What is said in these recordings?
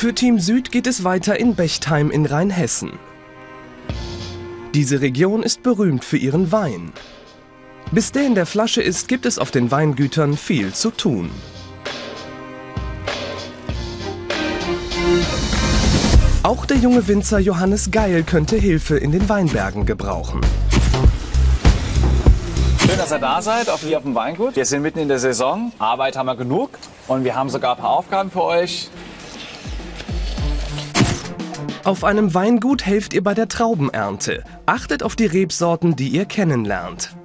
Für Team Süd geht es weiter in Bechtheim in Rheinhessen. Diese Region ist berühmt für ihren Wein. Bis der in der Flasche ist, gibt es auf den Weingütern viel zu tun. Auch der junge Winzer Johannes Geil könnte Hilfe in den Weinbergen gebrauchen. Schön, dass ihr da seid, auch hier auf dem Weingut. Wir sind mitten in der Saison. Arbeit haben wir genug und wir haben sogar ein paar Aufgaben für euch. Auf einem Weingut helft ihr bei der Traubenernte. Achtet auf die Rebsorten, die ihr kennenlernt.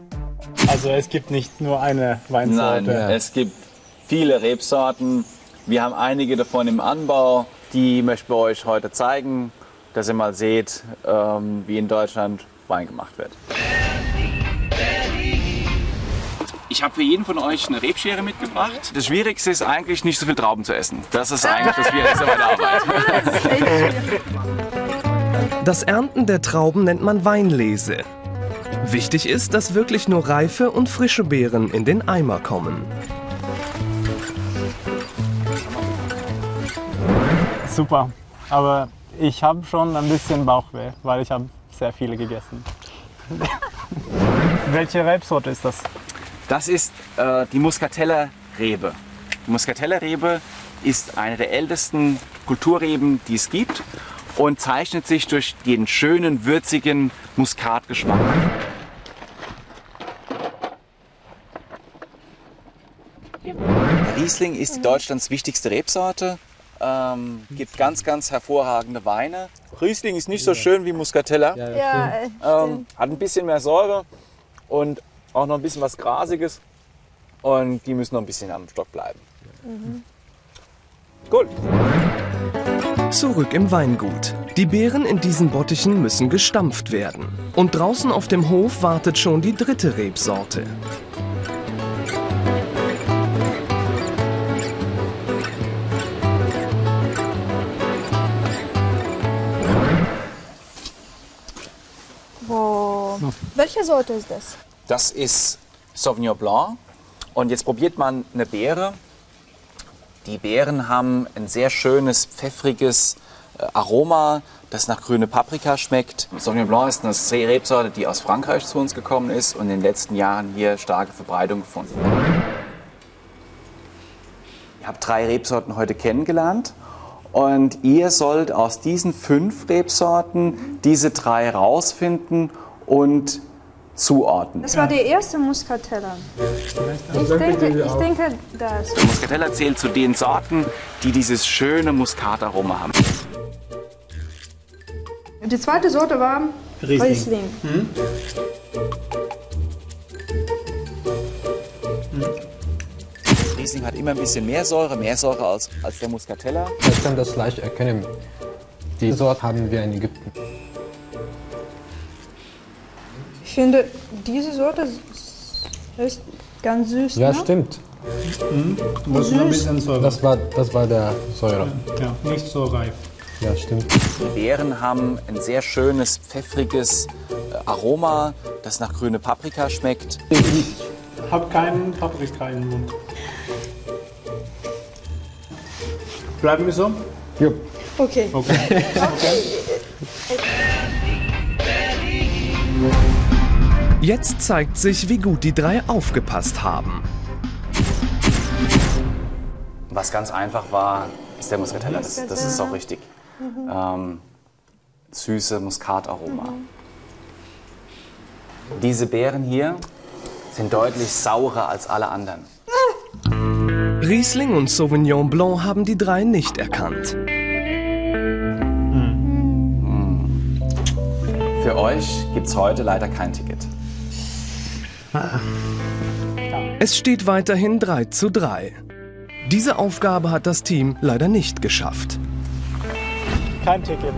Also es gibt nicht nur eine Weinsorte. Nein, es gibt viele Rebsorten. Wir haben einige davon im Anbau. Die möchten wir euch heute zeigen, dass ihr mal seht, ähm, wie in Deutschland Wein gemacht wird. Ich habe für jeden von euch eine Rebschere mitgebracht. Das Schwierigste ist eigentlich nicht so viel Trauben zu essen. Das ist eigentlich das Schwierigste bei der Arbeit. Das Ernten der Trauben nennt man Weinlese. Wichtig ist, dass wirklich nur reife und frische Beeren in den Eimer kommen. Super. Aber ich habe schon ein bisschen Bauchweh, weil ich habe sehr viele gegessen. Welche Rebsorte ist das? Das ist äh, die Muscateller Rebe. Die Muscateller Rebe ist eine der ältesten Kulturreben, die es gibt und zeichnet sich durch den schönen, würzigen Muskatgeschmack. Riesling ist Deutschlands wichtigste Rebsorte. Ähm, gibt ganz, ganz hervorragende Weine. Riesling ist nicht so schön wie Muscatella. Ja, äh, Ähm, hat ein bisschen mehr Säure und auch noch ein bisschen was Grasiges. Und die müssen noch ein bisschen am Stock bleiben. Gut. Zurück im Weingut. Die Beeren in diesen Bottichen müssen gestampft werden. Und draußen auf dem Hof wartet schon die dritte Rebsorte. Wow. Welche Sorte ist das? Das ist Sauvignon Blanc. Und jetzt probiert man eine Beere. Die Beeren haben ein sehr schönes, pfeffriges äh, Aroma, das nach grüne Paprika schmeckt. Sauvignon Blanc ist eine Rebsorte, die aus Frankreich zu uns gekommen ist und in den letzten Jahren hier starke Verbreitung gefunden. Ich habe drei Rebsorten heute kennengelernt und ihr sollt aus diesen fünf Rebsorten diese drei rausfinden und zuordnen. Das war der erste Muscatella. Ich denke, ich denke das. Der Muscatella zählt zu den Sorten, die dieses schöne Muskataroma haben. Die zweite Sorte war Riesling. Riesling. Riesling hat immer ein bisschen mehr Säure, mehr Säure als, als der Muscatella. Ich kann das leicht erkennen. Die Sorte haben wir in Ägypten. Ich finde, diese Sorte ist ganz süß. Ja, ne? stimmt. Muss nur ein bisschen Säure. Das war, das war der Säure. ja, nicht so reif. Ja, stimmt. Die Beeren haben ein sehr schönes, pfeffriges äh, Aroma, das nach grüne Paprika schmeckt. Ich habe keinen Paprika im Mund. Bleiben wir so? Ja. Okay. Okay. Jetzt zeigt sich, wie gut die drei aufgepasst haben. Was ganz einfach war, ist der Muscatella. Das, das ist auch richtig. Ähm, süße Muskataroma. Diese Beeren hier sind deutlich saurer als alle anderen. Riesling und Sauvignon Blanc haben die drei nicht erkannt. Für euch gibt es heute leider kein Ticket. Es steht weiterhin 3 zu 3. Diese Aufgabe hat das Team leider nicht geschafft. Kein Ticket.